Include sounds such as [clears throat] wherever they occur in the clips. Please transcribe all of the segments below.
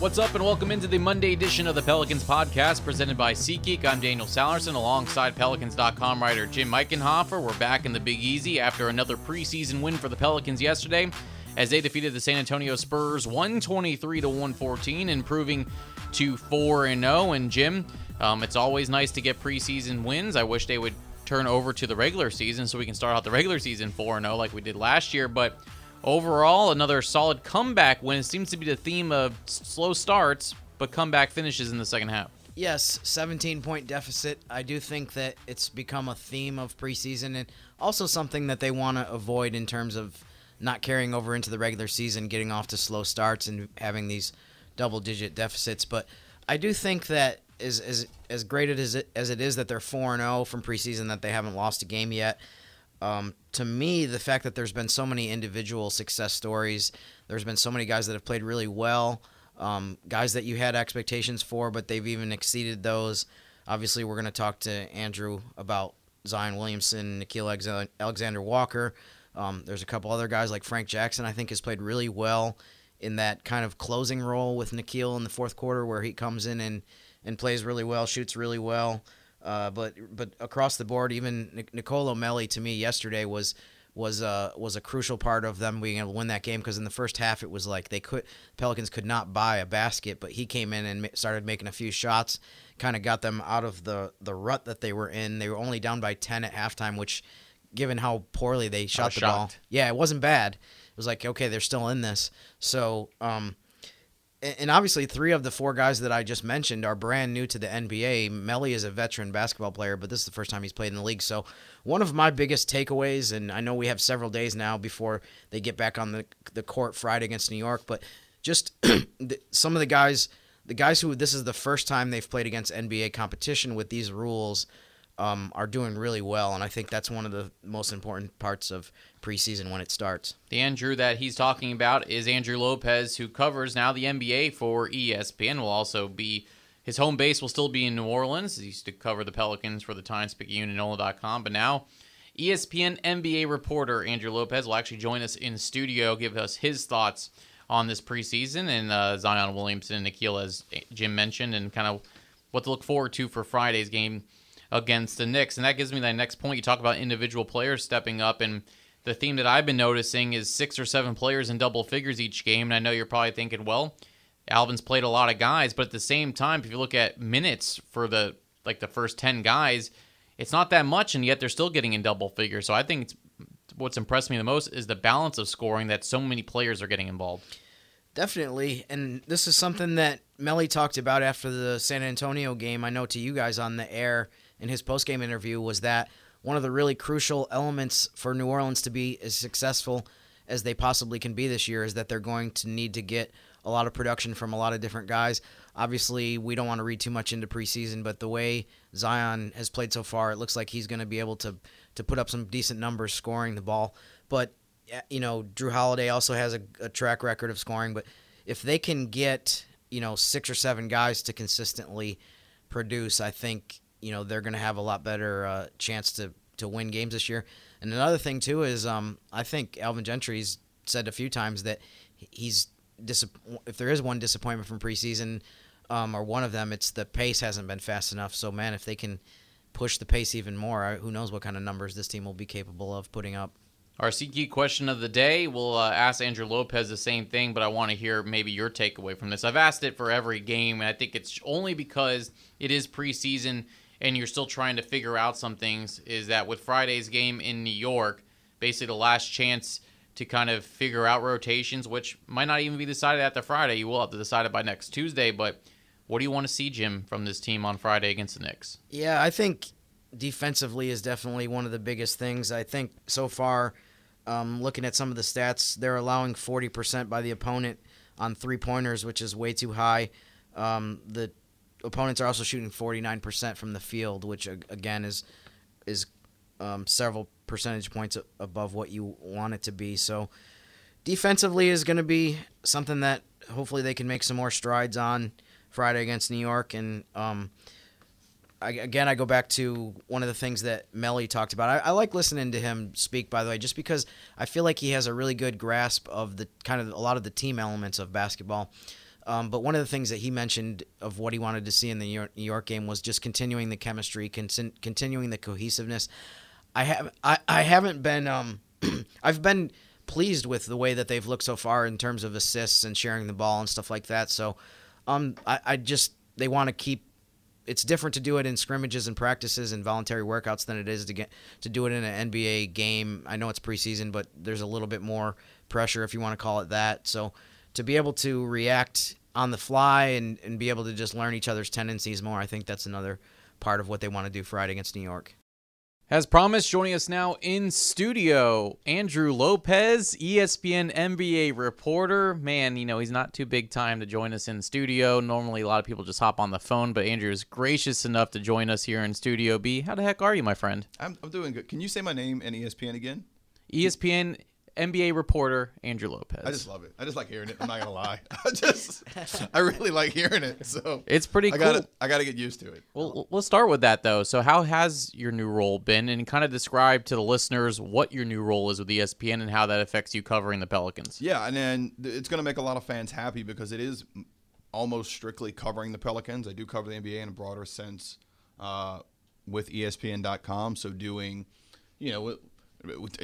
What's up, and welcome into the Monday edition of the Pelicans podcast presented by SeatGeek. I'm Daniel Sallerson alongside Pelicans.com writer Jim Eichenhofer. We're back in the Big Easy after another preseason win for the Pelicans yesterday as they defeated the San Antonio Spurs 123 to 114, improving to 4 and 0. And Jim, um, it's always nice to get preseason wins. I wish they would turn over to the regular season so we can start out the regular season 4 0 like we did last year. But Overall, another solid comeback win. It seems to be the theme of slow starts, but comeback finishes in the second half. Yes, 17 point deficit. I do think that it's become a theme of preseason and also something that they want to avoid in terms of not carrying over into the regular season, getting off to slow starts and having these double digit deficits. But I do think that as, as, as great as it, as it is that they're 4 0 from preseason, that they haven't lost a game yet, um, to me, the fact that there's been so many individual success stories, there's been so many guys that have played really well, um, guys that you had expectations for, but they've even exceeded those. Obviously, we're going to talk to Andrew about Zion Williamson, Nickeil Alexander Walker. Um, there's a couple other guys like Frank Jackson, I think, has played really well in that kind of closing role with Nickeil in the fourth quarter where he comes in and, and plays really well, shoots really well. Uh, but but across the board, even Nicolo Melli to me yesterday was was uh, was a crucial part of them being able to win that game because in the first half it was like they could Pelicans could not buy a basket, but he came in and started making a few shots, kind of got them out of the the rut that they were in. They were only down by ten at halftime, which, given how poorly they shot the shocked. ball, yeah, it wasn't bad. It was like okay, they're still in this. So um, and obviously three of the four guys that I just mentioned are brand new to the NBA. Melli is a veteran basketball player, but this is the first time he's played in the league. So one of my biggest takeaways, and I know we have several days now before they get back on the the court Friday against New York, but just [clears throat] some of the guys, the guys who this is the first time they've played against NBA competition with these rules. Um, are doing really well, and I think that's one of the most important parts of preseason when it starts. The Andrew that he's talking about is Andrew Lopez, who covers now the NBA for ESPN. Will also be his home base will still be in New Orleans. He used to cover the Pelicans for the Times Picayune and NOLA.com, but now ESPN NBA reporter Andrew Lopez will actually join us in studio, give us his thoughts on this preseason and uh, Zion Williamson and Nickeil, as Jim mentioned, and kind of what to look forward to for Friday's game against the Knicks. And that gives me that next point. You talk about individual players stepping up and the theme that I've been noticing is six or seven players in double figures each game. And I know you're probably thinking, well, Alvin's played a lot of guys, but at the same time, if you look at minutes for the like the first ten guys, it's not that much, and yet they're still getting in double figures. So I think what's impressed me the most is the balance of scoring that so many players are getting involved. Definitely, and this is something that Melli talked about after the San Antonio game. I know to you guys on the air in his post game interview was that one of the really crucial elements for New Orleans to be as successful as they possibly can be this year is that they're going to need to get a lot of production from a lot of different guys. Obviously, we don't want to read too much into preseason, but the way Zion has played so far, it looks like he's going to be able to to put up some decent numbers scoring the ball. But you know, Jrue Holiday also has a, a track record of scoring. But if they can get you know six or seven guys to consistently produce, I think you know they're going to have a lot better uh, chance to to win games this year. And another thing too is um, I think Alvin Gentry's said a few times that he's if there is one disappointment from preseason um, or one of them, it's the pace hasn't been fast enough. So man, if they can push the pace even more, who knows what kind of numbers this team will be capable of putting up. Our SeatGeek question of the day, we'll uh, ask Andrew Lopez the same thing, but I want to hear maybe your takeaway from this. I've asked it for every game, and I think it's only because it is preseason and you're still trying to figure out some things, is that with Friday's game in New York, basically the last chance to kind of figure out rotations, which might not even be decided after Friday. You will have to decide it by next Tuesday. But what do you want to see, Jim, from this team on Friday against the Knicks? Yeah, I think defensively is definitely one of the biggest things. I think so far, um, looking at some of the stats, they're allowing 40% by the opponent on three pointers, which is way too high. Um, the opponents are also shooting 49% from the field, which again is is um, several percentage points above what you want it to be. So defensively is going to be something that hopefully they can make some more strides on Friday against New York. And um, I, again, I go back to one of the things that Melli talked about. I, I, like listening to him speak, by the way, just because I feel like he has a really good grasp of the kind of a lot of the team elements of basketball. Um, but one of the things that he mentioned of what he wanted to see in the New York, New York game was just continuing the chemistry, con- continuing the cohesiveness. I have I, I haven't been um, [clears throat] I've been pleased with the way that they've looked so far in terms of assists and sharing the ball and stuff like that. So um, I, I just they want to keep it's different to do it in scrimmages and practices and voluntary workouts than it is to get to do it in an NBA game. I know it's preseason, but there's a little bit more pressure if you want to call it that. So to be able to react on the fly and, and be able to just learn each other's tendencies more, I think that's another part of what they want to do Friday against New York. As promised, joining us now in studio, Andrew Lopez, ESPN NBA reporter. Man, you know, he's not too big time to join us in studio. Normally, a lot of people just hop on the phone, but Andrew is gracious enough to join us here in Studio B. How the heck are you, my friend? I'm, I'm doing good. Can you say my name and ESPN again? ESPN NBA reporter Andrew Lopez. I just love it. I just like hearing it. I'm not gonna lie. [laughs] I just, I really like hearing it. So it's pretty I cool. Gotta, I got to get used to it. Well, let's start with that though. So, how has your new role been, and kind of describe to the listeners what your new role is with ESPN and how that affects you covering the Pelicans? Yeah, and then it's gonna make a lot of fans happy because it is almost strictly covering the Pelicans. I do cover the NBA in a broader sense uh, with ESPN.com. So doing, you know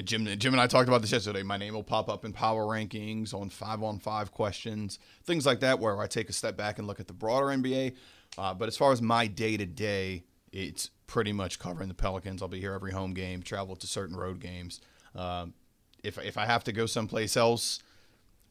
Jim, Jim and I talked about this yesterday. My name will pop up in power rankings on five on five questions, things like that, where I take a step back and look at the broader NBA. Uh, but as far as my day to day, it's pretty much covering the Pelicans. I'll be here every home game, travel to certain road games. Um, if if I have to go someplace else,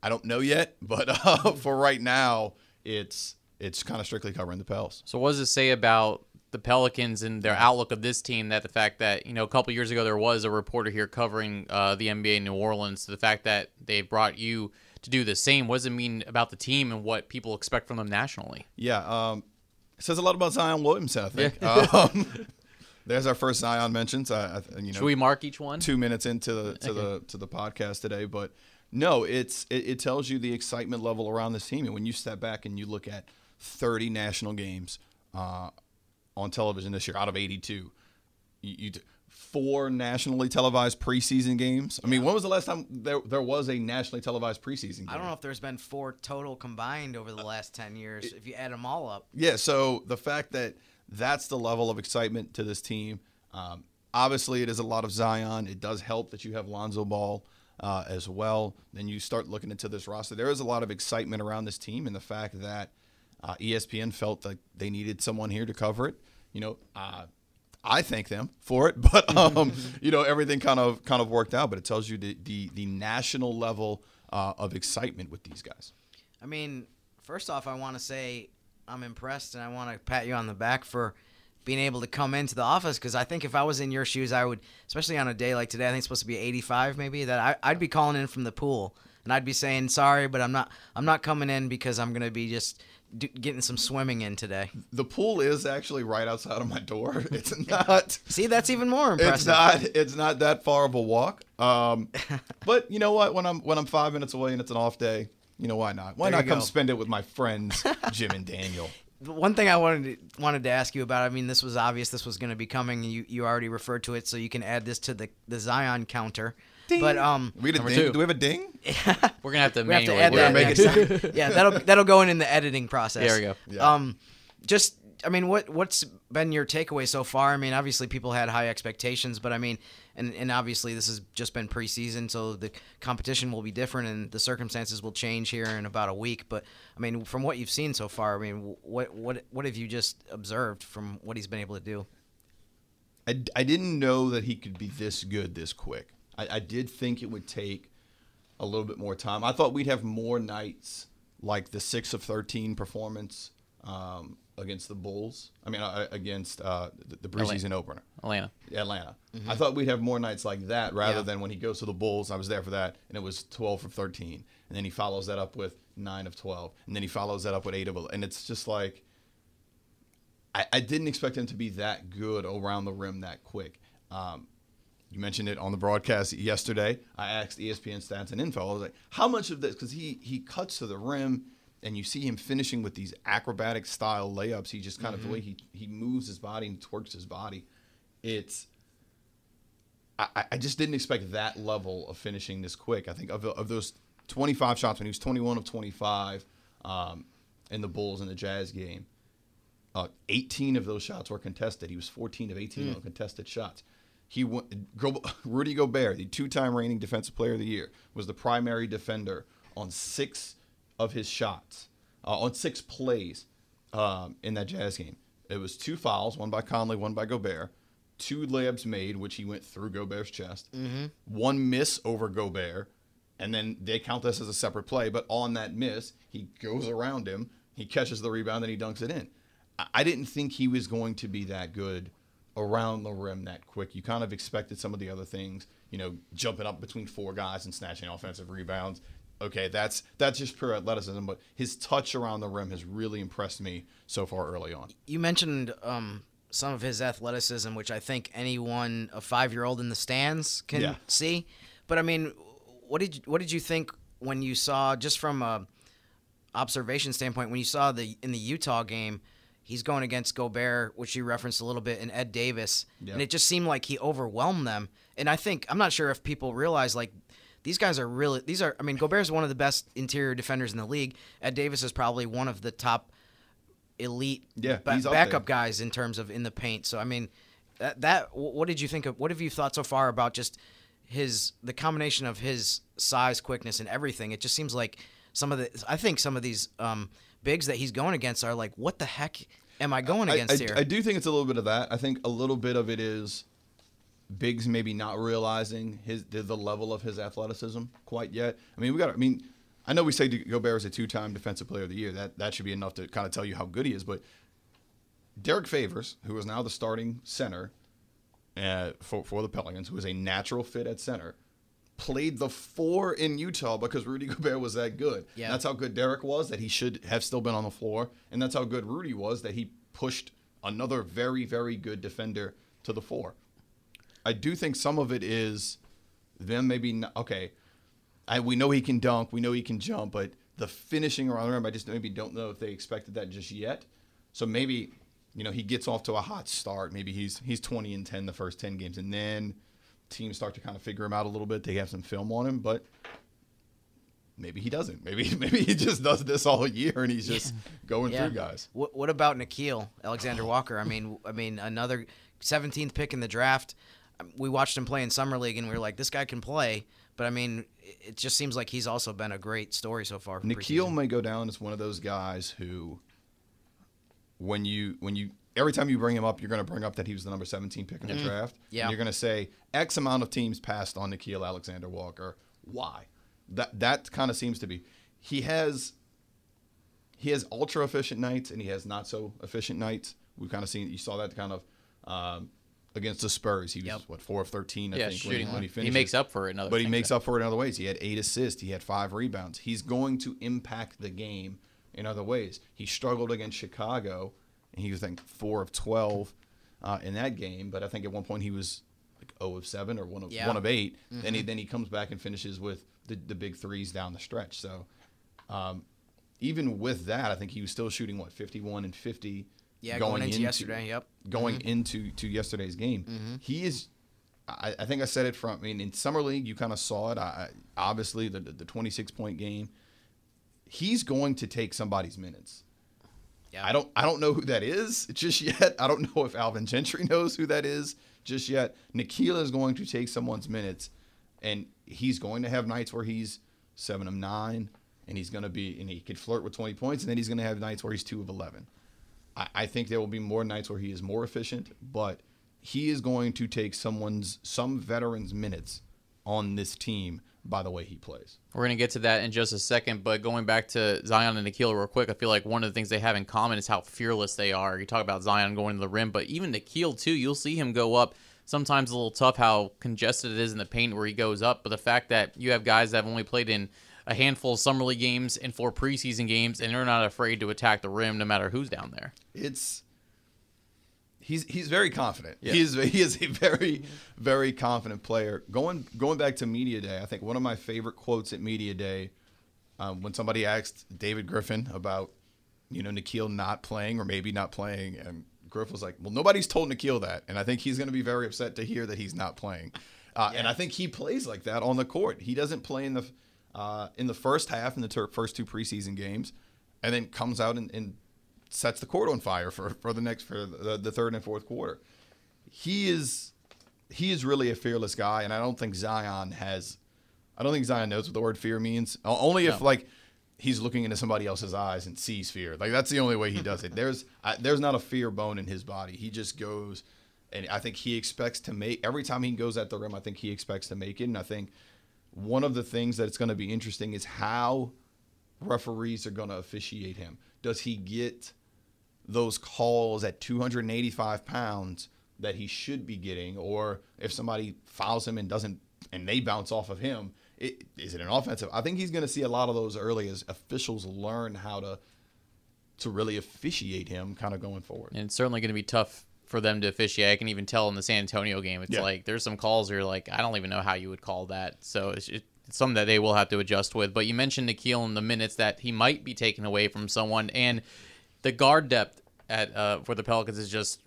I don't know yet. [laughs] But uh, [laughs] for right now, it's it's kind of strictly covering the Pels. So what does it say about the Pelicans and their outlook of this team that the fact that you know a couple years ago there was a reporter here covering uh, the NBA in New Orleans. The fact that they brought you to do the same, what does it mean about the team and what people expect from them nationally? Yeah, um, it says a lot about Zion Williamson. I think. Yeah. [laughs] um, [laughs] there's our first Zion mentions. I, I, you know, Should we mark each one? Two minutes into the to okay. the to the podcast today, but no, it's it, it tells you the excitement level around this team, and when you step back and you look at 30 national games. Uh, on television this year out of 82. You, you four nationally televised preseason games. I mean, when was the last time there there was a nationally televised preseason game? I don't know if there's been four total combined over the last 10 years if you add them all up. Yeah, so the fact that that's the level of excitement to this team. Um, obviously, it is a lot of Zion. It does help that you have Lonzo Ball uh, as well. Then you start looking into this roster. There is a lot of excitement around this team, and the fact that – uh, ESPN felt like they needed someone here to cover it. You know, uh, I thank them for it, [laughs] but [laughs] um, you know everything kind of kind of worked out. But it tells you the the, the national level uh, of excitement with these guys. I mean, first off, I want to say I'm impressed, and I want to pat you on the back for being able to come into the office because I think if I was in your shoes, I would, especially on a day like today, I think it's supposed to be 85 maybe, that I, would be calling in from the pool and I'd be saying sorry, but I'm not. I'm not coming in because I'm gonna be just do, getting some swimming in today. The pool is actually right outside of my door. [laughs] It's not. See, that's even more impressive. It's not. It's not that far of a walk. Um, [laughs] but you know what? When I'm when I'm five minutes away and it's an off day, you know why not? Why there not come go. spend it with my friends [laughs] Jim and Daniel? One thing I wanted to, wanted to ask you about. I mean, this was obvious. This was going to be coming. You you already referred to it, so you can add this to the the Zion counter. Ding. But um, we ding. Do we have a ding? [laughs] We're gonna have to we have to add that. Make it [laughs] yeah, that'll that'll go in in the editing process. There we go. Yeah. Um, just I mean, what what's been your takeaway so far? I mean, obviously people had high expectations, but I mean, and and obviously this has just been preseason, so the competition will be different and the circumstances will change here in about a week. But I mean, from what you've seen so far, I mean, what what what have you just observed from what he's been able to do? I, I didn't know that he could be this good this quick. I, I did think it would take a little bit more time. I thought we'd have more nights like the six of thirteen performance um, against the Bulls. I mean, uh, against uh, the, the preseason Atlanta. opener, Atlanta. Atlanta. Mm-hmm. I thought we'd have more nights like that rather yeah. than when he goes to the Bulls. I was there for that, and it was twelve of thirteen, and then he follows that up with nine of twelve, and then he follows that up with eight of, 11. and it's just like. I, I didn't expect him to be that good around the rim that quick. Um, you mentioned it on the broadcast yesterday. I asked ESPN stats and info. I was like, how much of this? Because he he cuts to the rim, and you see him finishing with these acrobatic style layups. He just kind mm-hmm. of the way he he moves his body and twerks his body. It's I, I just didn't expect that level of finishing this quick. I think of of those 25 shots when he was 21 of 25. Um, in the Bulls and the Jazz game. Uh, 18 of those shots were contested. He was 14 of 18 on contested shots. He went, Rudy Gobert, the two-time reigning Defensive Player of the Year, was the primary defender on six of his shots, uh, on six plays um, in that Jazz game. It was two fouls, one by Conley, one by Gobert, two layups made, which he went through Gobert's chest, one miss over Gobert, and then they count this as a separate play. But on that miss, he goes around him, he catches the rebound, and he dunks it in. I didn't think he was going to be that good around the rim that quick. You kind of expected some of the other things, you know, jumping up between four guys and snatching offensive rebounds. Okay, that's that's just pure athleticism, but his touch around the rim has really impressed me so far early on. You mentioned um, some of his athleticism, which I think anyone a five year old in the stands can Yeah. see. But I mean, what did you, what did you think when you saw just from a observation standpoint when you saw the in the Utah game? He's going against Gobert, which you referenced a little bit, and Ed Davis, Yeah. and it just seemed like he overwhelmed them. And I think I'm not sure if people realize like these guys are really these are. I mean, Gobert is one of the best interior defenders in the league. Ed Davis is probably one of the top elite Yeah, ba- backup guys in terms of in the paint. So I mean, that, that what did you think of? What have you thought so far about just his the combination of his size, quickness, and everything? It just seems like some of the I think some of these um, bigs that he's going against are like, what the heck am I going against I, here? I do think it's a little bit of that. I think a little bit of it is Biggs maybe not realizing his the, the level of his athleticism quite yet. I mean, we got. I mean, I know we say Gobert is a two-time Defensive Player of the Year. That that should be enough to kind of tell you how good he is. But Derrick Favors, who is now the starting center uh, for for the Pelicans, who is a natural fit at center, played the four in Utah because Rudy [laughs] Gobert was that good. Yeah. That's how good Derrick was that he should have still been on the floor, and that's how good Rudy was that he pushed another very very good defender to the four. I do think some of it is them maybe not, okay. I we know he can dunk, we know he can jump, but the finishing around the rim, I just maybe don't know if they expected that just yet. So maybe you know he gets off to a hot start. Maybe he's he's 20 and 10 the first 10 games, and then teams start to kind of figure him out a little bit. They have some film on him, but maybe he doesn't. Maybe [laughs] maybe he just does this all year and he's just going yeah. through guys. What, what about Nickeil Alexander Walker? I mean, I mean another 17th pick in the draft. Um, We watched him play in summer league, and we were like, this guy can play. But I mean, it it just seems like he's also been a great story so far. for Nickeil preseason. may go down as one of those guys who, when you when you every time you bring him up, you're going to bring up that he was the number 17 pick in the draft. Yeah. And you're going to say X amount of teams passed on Nickeil Alexander Walker. Why? That that kind of seems to be. He has he has ultra efficient nights and he has not so efficient nights. We've kind of seen you saw that kind of um, against the Spurs. He was Yep. what four of 13. I Yeah, think shooting when, when he finished. He makes up for it in other But he makes up for it in other ways. He had eight assists. He had five rebounds. He's going to impact the game in other ways. He struggled against Chicago, and he was I think four of twelve uh, in that game. But I think at one point he was like zero of seven or one of Yeah. one of 8 Then he then he comes back and finishes with the, the big threes down the stretch. So um, even with that, I think he was still shooting what fifty one and fifty. Yeah, going into yesterday, yep. Mm-hmm. Going into to yesterday's game, he is I, I think I said it from. I mean, in summer league, you kind of saw it. I, obviously, the the 26 point game. He's going to take somebody's minutes. Yeah. I don't. I don't know who that is [laughs] just yet. I don't know if Alvin Gentry [laughs] knows who that is just yet. Nickeil is going to take someone's minutes, and he's going to have nights where he's seven of nine, and he's going to be, and he could flirt with 20 points, and then he's going to have nights where he's two of 11. I, I think there will be more nights where he is more efficient, but he is going to take someone's some veterans minutes on this team by the way he plays. We're going to get to that in just a second, but going back to Zion and Nickeil real quick, I feel like one of the things they have in common is how fearless they are. You talk about Zion going to the rim, but even Nickeil too, you'll see him go up. Sometimes a little tough how congested it is in the paint where he goes up, but the fact that you have guys that have only played in a handful of summer league games and four preseason games, and they're not afraid to attack the rim no matter who's down there. It's he's he's very confident. Yeah. He is he is a very very confident player. Going going back to media day, I think one of my favorite quotes at media day um, when somebody asked David Griffin about you know Nickeil not playing or maybe not playing, and Griff was like, "Well, nobody's told Nickeil that," and I think he's going to be very upset to hear that he's not playing. Uh, And I think he plays like that on the court. He doesn't play in the uh, in the first half in the ter- first two preseason games. and then comes out and, and sets the court on fire for, for the next for the, the third and fourth quarter. He is he is really a fearless guy, and I don't think Zion has. I don't think Zion knows what the word fear means. Only if No. like he's looking into somebody else's eyes and sees fear. Like that's the only way he does it. [laughs] There's I, there's not a fear bone in his body. He just goes, and I think he expects to make every time he goes at the rim. I think he expects to make it, and I think one of the things that's going to be interesting is how referees are going to officiate him. Does he get those calls at 285 pounds that he should be getting, or if somebody fouls him and doesn't, and they bounce off of him, it, is it an offensive? I think he's going to see a lot of those early as officials learn how to to really officiate him, kind of going forward. And it's certainly going to be tough for them to officiate. I can even tell in the San Antonio game. It's Yeah. like there's some calls where you're like, I don't even know how you would call that. So it's, it's something that they will have to adjust with. But you mentioned Nickeil in the minutes that he might be taken away from someone, and the guard depth at uh, for the Pelicans is just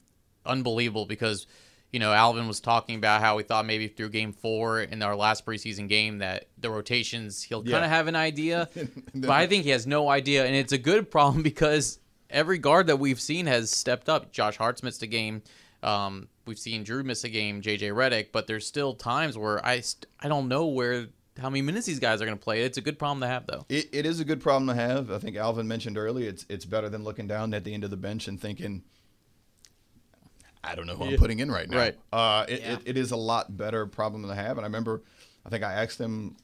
unbelievable because. You know, Alvin was talking about how we thought maybe through game four in our last preseason game that the rotations, he'll Yeah. kind of have an idea. [laughs] but I think he has no idea. And it's a good problem [laughs] because every guard that we've seen has stepped up. Josh Hart's missed a game. Um, we've seen Jrue miss a game, JJ Redick, but there's still times where I st- I don't know where how many minutes these guys are going to play. It's a good problem to have though. It, it is a good problem to have. I think Alvin mentioned earlier. It's it's better than looking down at the end of the bench and thinking, I don't know who I'm putting in right now. Right. Uh, it, Yeah. it, it is a lot better problem to have. And I remember, I think I asked him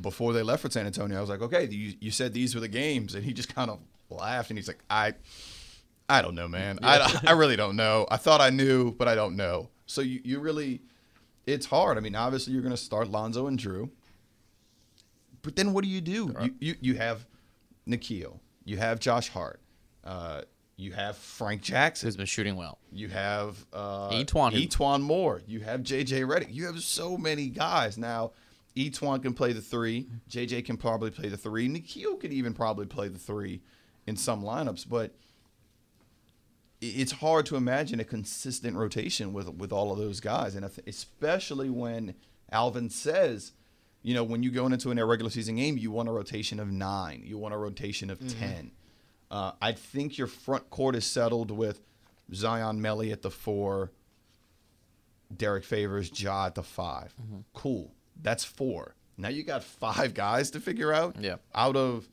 before they left for San Antonio. I was like, okay, you, you said these were the games, and he just kind of laughed and he's like, I, I don't know, man. I, I really don't know. I thought I knew, but I don't know. So you, you really, it's hard. I mean, obviously you're going to start Lonzo and Jrue. But then what do you do? You, you you have Nickeil, you have Josh Hart, uh, you have Frank Jackson, Who's been shooting well? you have uh, E'Twaun, E'Twaun Moore, you have JJ Redick. You have so many guys now. E'Twaun can play the three. JJ can probably play the three. Nickeil could even probably play the three in some lineups, but it's hard to imagine a consistent rotation with with all of those guys, and if, especially when Alvin says, you know, when you go into an irregular season game, you want a rotation of nine, you want a rotation of ten. Uh, I think your front court is settled with Zion Melli at the four, Derrick Favors, Jah at the 5 Cool, that's four. Now you got five guys to figure out. Yeah. Out of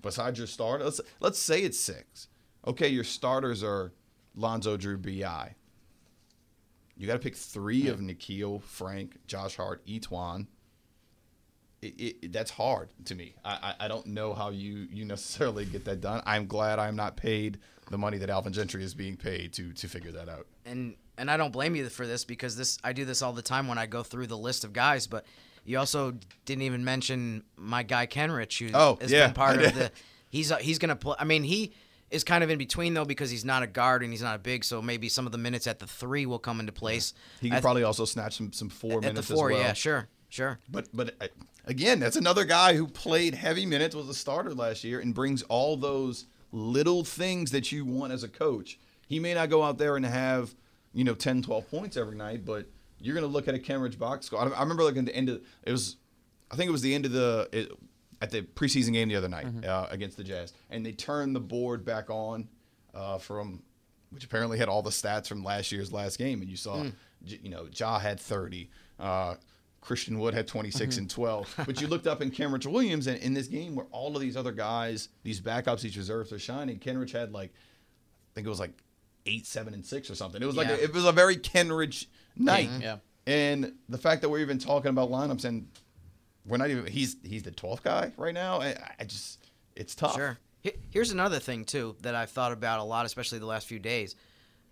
besides your starter, let's let's say it's six. Okay, your starters are Lonzo, Jrue, Bi. You got to pick three of Nickeil, Frank, Josh Hart, E'Twaun. It, it, that's hard to me. I, I, I don't know how you, you necessarily get that done. I'm glad I'm not paid the money that Alvin Gentry is being paid to to figure that out. and and I don't blame you for this because this I do this all the time when I go through the list of guys. But you also didn't even mention my guy Kenrich, who Oh, has yeah, been part of the. He's uh, he's gonna play. I mean, he is kind of in between though because he's not a guard and he's not a big. So maybe some of the minutes at the three will come into place. He can th- probably also snatch some some four at the minutes four. as well. Yeah, sure, sure. But but uh, again, that's another guy who played heavy minutes, was a starter last year, and brings all those little things that you want as a coach. He may not go out there and have you know 10, 12 points every night, but you're going to look at a Kenrich box score. I I remember looking at the end of it was, I think it was the end of the it, at the preseason game the other night uh, against the Jazz, and they turned the board back on uh, from which apparently had all the stats from last year's last game, and you saw, J- you know, Jah had 30, uh, Christian Wood had 26 mm-hmm. and 12, [laughs] but you looked up in Kenrich Williams, and in this game where all of these other guys, these backups, these reserves are shining, Kenrich had like, I think it was like eight, seven, and six or something. It was like Yeah. a, it was a very Kenrich night, mm-hmm. Yeah. and the fact that we're even talking about lineups and we're not even he's he's the 12th guy right now. I, I just it's tough. Sure. Here's another thing too that I've thought about a lot, especially the last few days.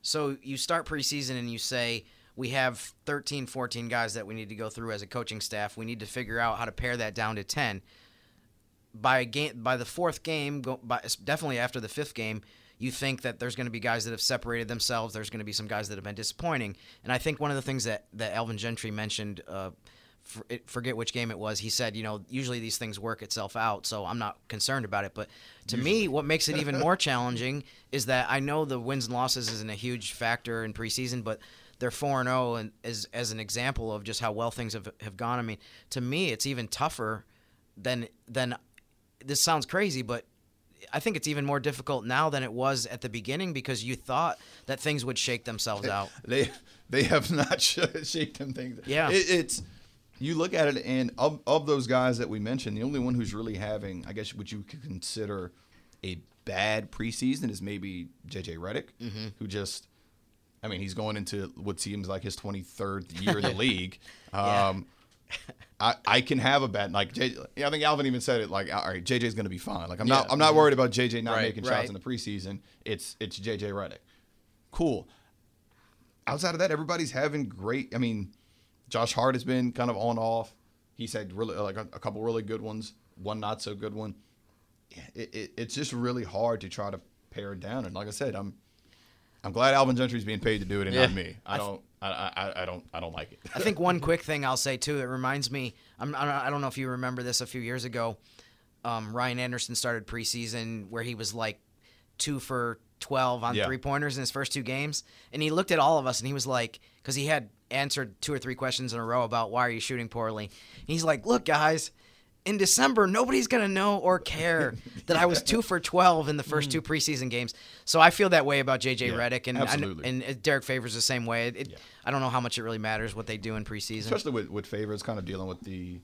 So you start preseason and you say we have 13, 14 guys that we need to go through as a coaching staff. We need to figure out how to pare that down to 10. By game by the fourth game, go, by, definitely after the fifth game, you think that there's going to be guys that have separated themselves. There's going to be some guys that have been disappointing. And I think one of the things that that Alvin Gentry mentioned. Uh, for- it- forget which game it was. He said, you know, usually these things work itself out, so I'm not concerned about it. But to me, what makes it even [laughs] more challenging is that I know the wins and losses isn't a huge factor in preseason, but they're four and zero, and as as an example of just how well things have have gone. I mean, to me, it's even tougher than than. This sounds crazy, but I think it's even more difficult now than it was at the beginning because you thought that things would shake themselves out. [laughs] They they have not [laughs] sh- them things. Yeah. It, it's you look at it, and of of those guys that we mentioned, the only one who's really having, I guess, what you could consider a bad preseason is maybe JJ Redick, Mm-hmm. who just. I mean, he's going into what seems like his 23rd year in the [laughs] league. Um, I, I can have a bad like J, yeah, I think Alvin even said it like all right JJ's going to be fine. Like I'm not I'm not worried about JJ not Right. making Right. shots in the preseason. It's it's JJ Redick. Cool. Outside of that everybody's having great I mean Josh Hart has been kind of on off. He's had really like a, a couple really good ones one not so good one. Yeah, it, it, it's just really hard to try to pare it down. And like I said I'm I'm glad Alvin Gentry's being paid to do it and not me I don't I, I, I don't I don't like it I think one quick thing I'll say too. It reminds me. I'm, I don't- I don't know if you remember this a few years ago. Um, Ryan Anderson started preseason where he was like two for twelve on Yeah. three pointers in his first two games, and he looked at all of us and he was like, because he had answered two or three questions in a row about why are you shooting poorly. And he's like, look guys. In December, nobody's gonna know or care [laughs] that I was two for twelve in the first two preseason games. So I feel that way about JJ Yeah, Redick, and I and uh, Derrick Favors the same way. It, Yeah. I don't know how much it really matters what they do in preseason. especially with with favors kind of dealing with the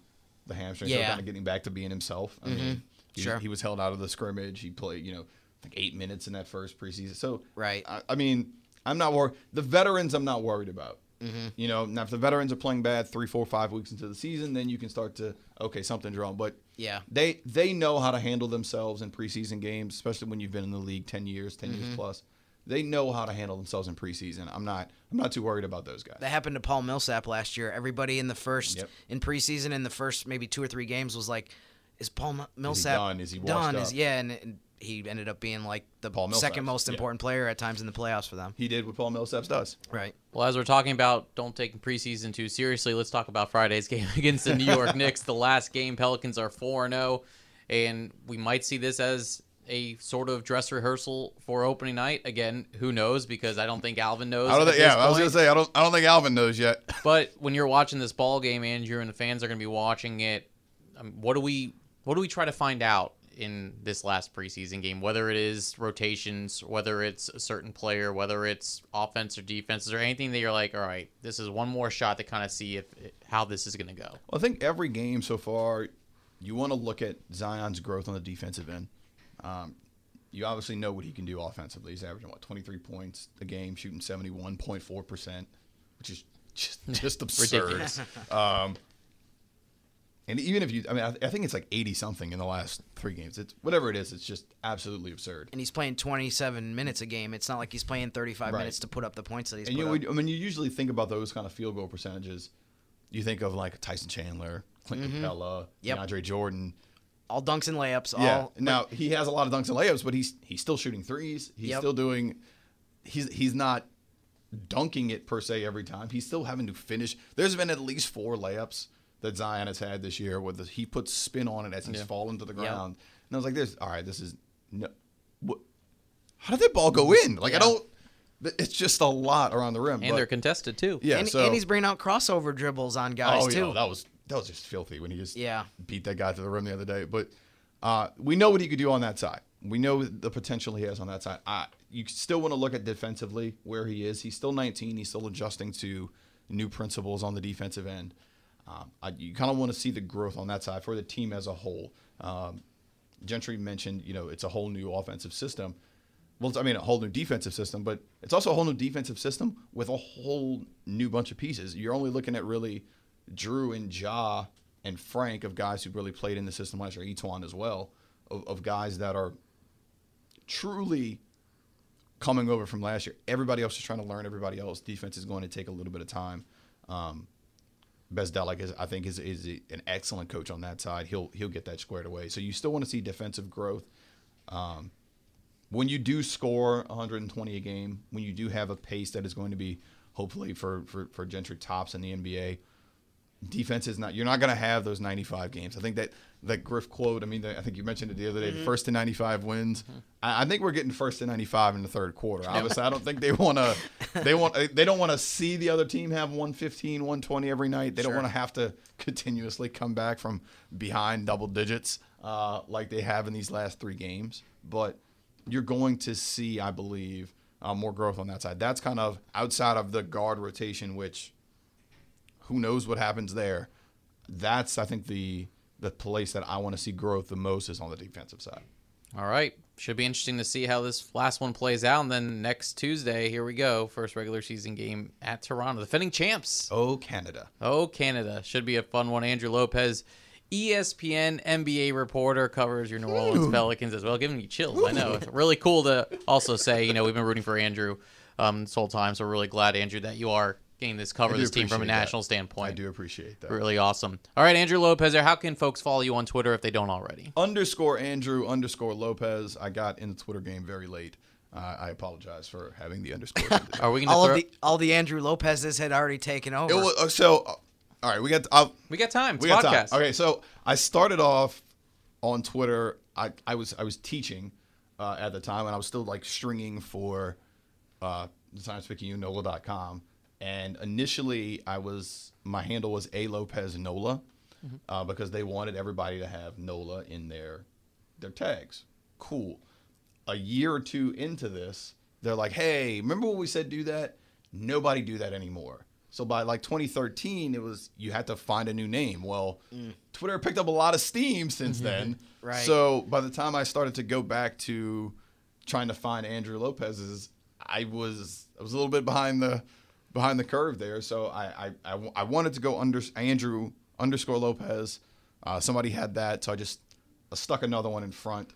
the hamstring, so kind of getting back to being himself. I mean, he, Sure. he was held out of the scrimmage. He played, you know, like eight minutes in that first preseason. So Right. I, I mean, I'm not worried. The veterans, I'm not worried about. Mm-hmm. You know, now if the veterans are playing bad three, four, five weeks into the season, then you can start to okay, something's wrong. But Yeah. they they know how to handle themselves in preseason games, especially when you've been in the league ten years, 10 Mm-hmm. years plus. They know how to handle themselves in preseason. I'm not I'm not too worried about those guys. That happened to Paul Millsap last year. Everybody in the first Yep. in preseason in the first maybe two or three games was like, "Is Paul M- Millsap done? Is he done? Is yeah?" And, and he ended up being like the Paul second most yeah. important player at times in the playoffs for them. He did what Paul Millsaps does. Right. Well, as we're talking about don't take preseason too seriously, let's talk about Friday's [laughs] game against the New York [laughs] Knicks. The last game, Pelicans are 4 0, and we might see this as a sort of dress rehearsal for opening night. Again, who knows? Because I don't think Alvin knows. I don't think. this Yeah, I was gonna say I don't. I don't think Alvin knows yet. [laughs] But when you're watching this ball game, Andrew, and the fans are going to be watching it, um, what do we what do we try to find out in this last preseason game? Whether it is rotations, whether it's a certain player, whether it's offense or defense, is there anything that you're like, all right, this is one more shot to kind of see if how this is going to go? Well, I think every game so far, you want to look at Zion's growth on the defensive end. Um, you obviously know what he can do offensively. He's averaging what 23 points a game, shooting 71.4 percent, which is just just [laughs] absurd. Um, and even if you, I mean, I, I think it's like 80 something in the last three games. It's whatever it is. It's just absolutely absurd. And he's playing 27 minutes a game. It's not like he's playing 35 Right. minutes to put up the points that he's And put you, up. I mean, you usually think about those kind of field goal percentages. You think of like Tyson Chandler, Clint Capela, Mm-hmm. Yep. DeAndre Jordan. all dunks and layups. Yeah. All Now he has a lot of dunks and layups, but he's he's still shooting threes. He's Yep. still doing. He's he's not dunking it per se every time. He's still having to finish. There's been at least four layups that Zion has had this year where the, he puts spin on it as he's Yeah. fallen to the Yep. ground. And I was like, "This, all right. This is no. What? How did that ball go in? Like I don't. It's just a lot around the rim. And but- they're contested too. yeah. and, so and he's bringing out crossover dribbles on guys oh, too. Yeah, that was that was just filthy when he just Yeah. beat that guy to the rim the other day. But uh, we know what he could do on that side. We know the potential he has on that side. I, you still want to look at defensively where he is. He's still 19. He's still adjusting to new principles on the defensive end. Um, I, you kind of want to see the growth on that side for the team as a whole. Um, Gentry mentioned, you know, it's a whole new offensive system. Well, I mean, a whole new defensive system, but it's also a whole new defensive system with a whole new bunch of pieces. You're only looking at really Jrue and Jah and Frank of guys who really played in the system last year, E'Twaun as well, of, of guys that are truly coming over from last year. Everybody else is trying to learn everybody else. Defense is going to take a little bit of time. Um, Bzdelik is, I think, is is an excellent coach on that side. He'll he'll get that squared away. So you still want to see defensive growth. Um, when you do score 120 a game, when you do have a pace that is going to be hopefully for for, for Gentry tops in the NBA, defense is not. You're not going to have those 95 games. I think that that Griff quote. I mean, I think you mentioned it the other day. Mm-hmm. First to 95 wins. I, I think we're getting first to 95 in the third quarter. Obviously, I don't think they want to. [laughs] They want. They don't want to see the other team have 115, 120 every night. They don't want to have to continuously come back from behind double digits uh, like they have in these last three games. but you're going to see, I believe, uh, more growth on that side. That's kind of outside of the guard rotation, which who knows what happens there. That's I think the the place that I want to see growth the most is on the defensive side. All right. Should be interesting to see how this last one plays out. And then next Tuesday, here we go. First regular season game at Toronto. Defending champs. Oh, Canada. Oh, Canada. Should be a fun one. Andrew Lopez, ESPN NBA reporter, covers your New Orleans Pelicans as well. Giving you chills. I know. It's really cool to also say, you know, we've been rooting for Andrew um, this whole time. So we're really glad, Andrew, that you are getting this cover this team from a appreciate that. national standpoint. I do appreciate that. Really awesome. All right, Andrew Lopez there. How can folks follow you on Twitter if they don't already? Underscore Andrew underscore Lopez. I got in the Twitter game very late. Uh, I apologize for having the underscore. [laughs] Are we going to All throw? of the all the Andrew Lopez's had already taken over. It was, uh, so, uh, all right, we got. I'll, we got time. It's we got time. Okay, so I started off on Twitter. I, I was I was teaching uh, at the time, and I was still like stringing for uh, the Science Fiction NOLA.com. And initially, I was my handle was A Lopez Nola uh, because they wanted everybody to have Nola in their their tags. Cool. A year or two into this, they're like, "Hey, remember when we said do that? Nobody do that anymore." So by like 2013, it was you had to find a new name. Well, Twitter picked up a lot of steam since [laughs] then. Right. So by the time I started to go back to trying to find Andrew Lopez's, I was I was a little bit behind the behind the curve there. So I I I wanted to go under Andrew underscore Lopez. Uh, somebody had that, so I just I stuck another one in front.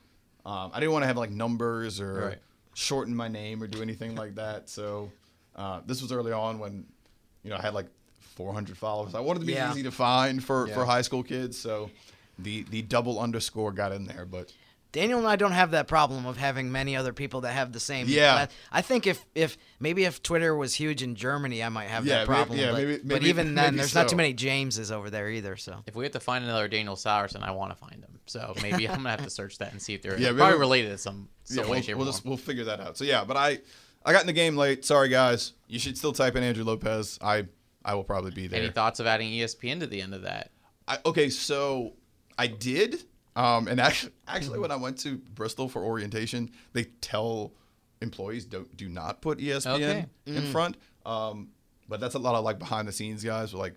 Um, I didn't want to have like numbers or Right. shorten my name or do anything like that. So uh, this was early on when you know I had like 400 followers. I wanted to be Yeah. easy to find for, for high school kids. So the the double underscore got in there, but Daniel and I don't have that problem of having many other people that have the same. Yeah. I think if if maybe if Twitter was huge in Germany, I might have Yeah, that may- problem. yeah, but, maybe- but maybe- even [laughs] then, maybe there's not too many Jameses over there either. So If we have to find another Daniel Sallerson, I want to find him. So maybe I'm gonna have to search that and see if they're [laughs] Yeah, probably maybe- related to some some yeah, way, we'll, shape, we'll or just form. we'll figure that out. So yeah, but I I got in the game late. Sorry guys. You should still type in Andrew Lopez. I I will probably be there. Any thoughts of adding ESPN to the end of that? I, okay, so I did. Um, and actually, actually, when I went to Bristol for orientation, they tell employees don't do not put ESPN Okay. in front. Um, but that's a lot of like behind the scenes guys. Were like,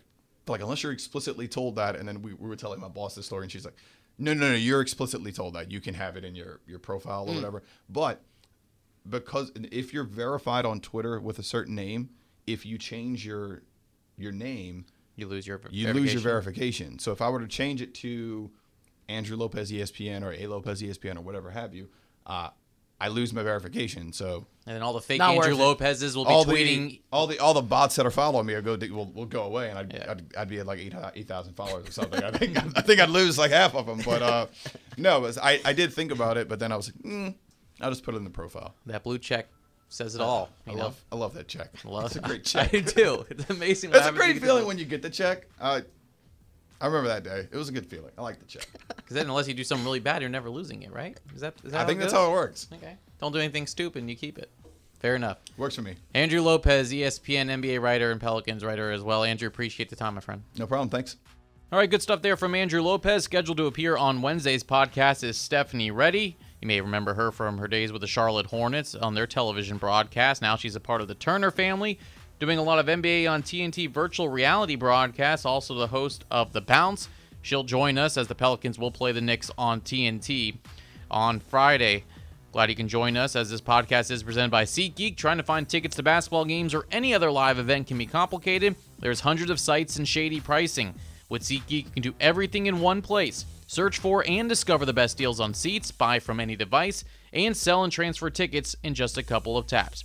like unless you're explicitly told that, and then we, we were telling my boss this story, and she's like, no, no, no, you're explicitly told that you can have it in your your profile or whatever. But because if you're verified on Twitter with a certain name, if you change your your name, You lose your you lose your verification. So if I were to change it to Andrew Lopez ESPN or A Lopez ESPN or whatever have you, uh, I lose my verification. So and then all the fake Not Andrew. Lopez's will be all tweeting. the all the all the bots that are following me will go will, will go away, and I'd, Yeah. I'd, I'd be at like eight eight thousand followers or something. I think I think I'd lose like half of them. But uh, no, it was- I I did think about it, but then I was like, mm, I'll just put it in the profile. that blue check says it all. I you know? love I love that check. [laughs] Love It's a great [laughs] I check. do too. It's amazing. It's a great feeling when you get the check. Uh, I remember that day. It was a good feeling. I like the check. Because then unless you do something really bad, you're never losing it, right? Is that? Is that I think that's goes? how it works. Okay. Don't do anything stupid, and you keep it. Fair enough. Works for me. Andrew Lopez, ESPN NBA writer and Pelicans writer as well. Andrew, appreciate the time, my friend. No problem. Thanks. All right, good stuff there from Andrew Lopez. Scheduled to appear on Wednesday's podcast is Stephanie Ready. You may remember her from her days with the Charlotte Hornets on their television broadcast. Now she's a part of the Turner family, doing a lot of NBA on TNT virtual reality broadcasts, also the host of The Bounce. She'll join us as the Pelicans will play the Knicks on TNT on Friday. Glad you can join us as this podcast is presented by SeatGeek. Trying to find tickets to basketball games or any other live event can be complicated. There's hundreds of sites and shady pricing. With SeatGeek, you can do everything in one place. Search for and discover the best deals on seats, buy from any device, and sell and transfer tickets in just a couple of taps.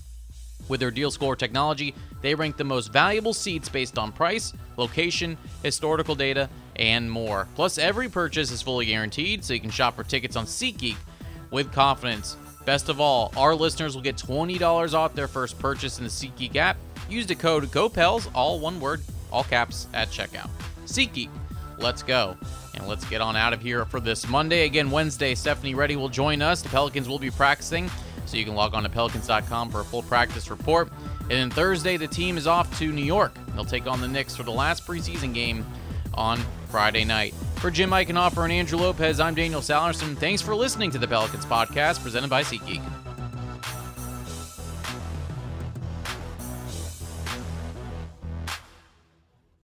With their deal score technology, they rank the most valuable seats based on price, location, historical data, and more. Plus, every purchase is fully guaranteed, so you can shop for tickets on SeatGeek with confidence. Best of all, our listeners will get $20 off their first purchase in the SeatGeek app. Use the code GOPELS, all one word, all caps, at checkout. SeatGeek, let's go. And let's get on out of here for this Monday. Again, Wednesday, Stephanie Ready will join us. The Pelicans will be practicing, so you can log on to pelicans.com for a full practice report. And then Thursday, the team is off to New York. They'll take on the Knicks for the last preseason game on Friday night. For Jim Eichenhofer and Andrew Lopez, I'm Daniel Sallerson. Thanks for listening to the Pelicans podcast presented by SeatGeek.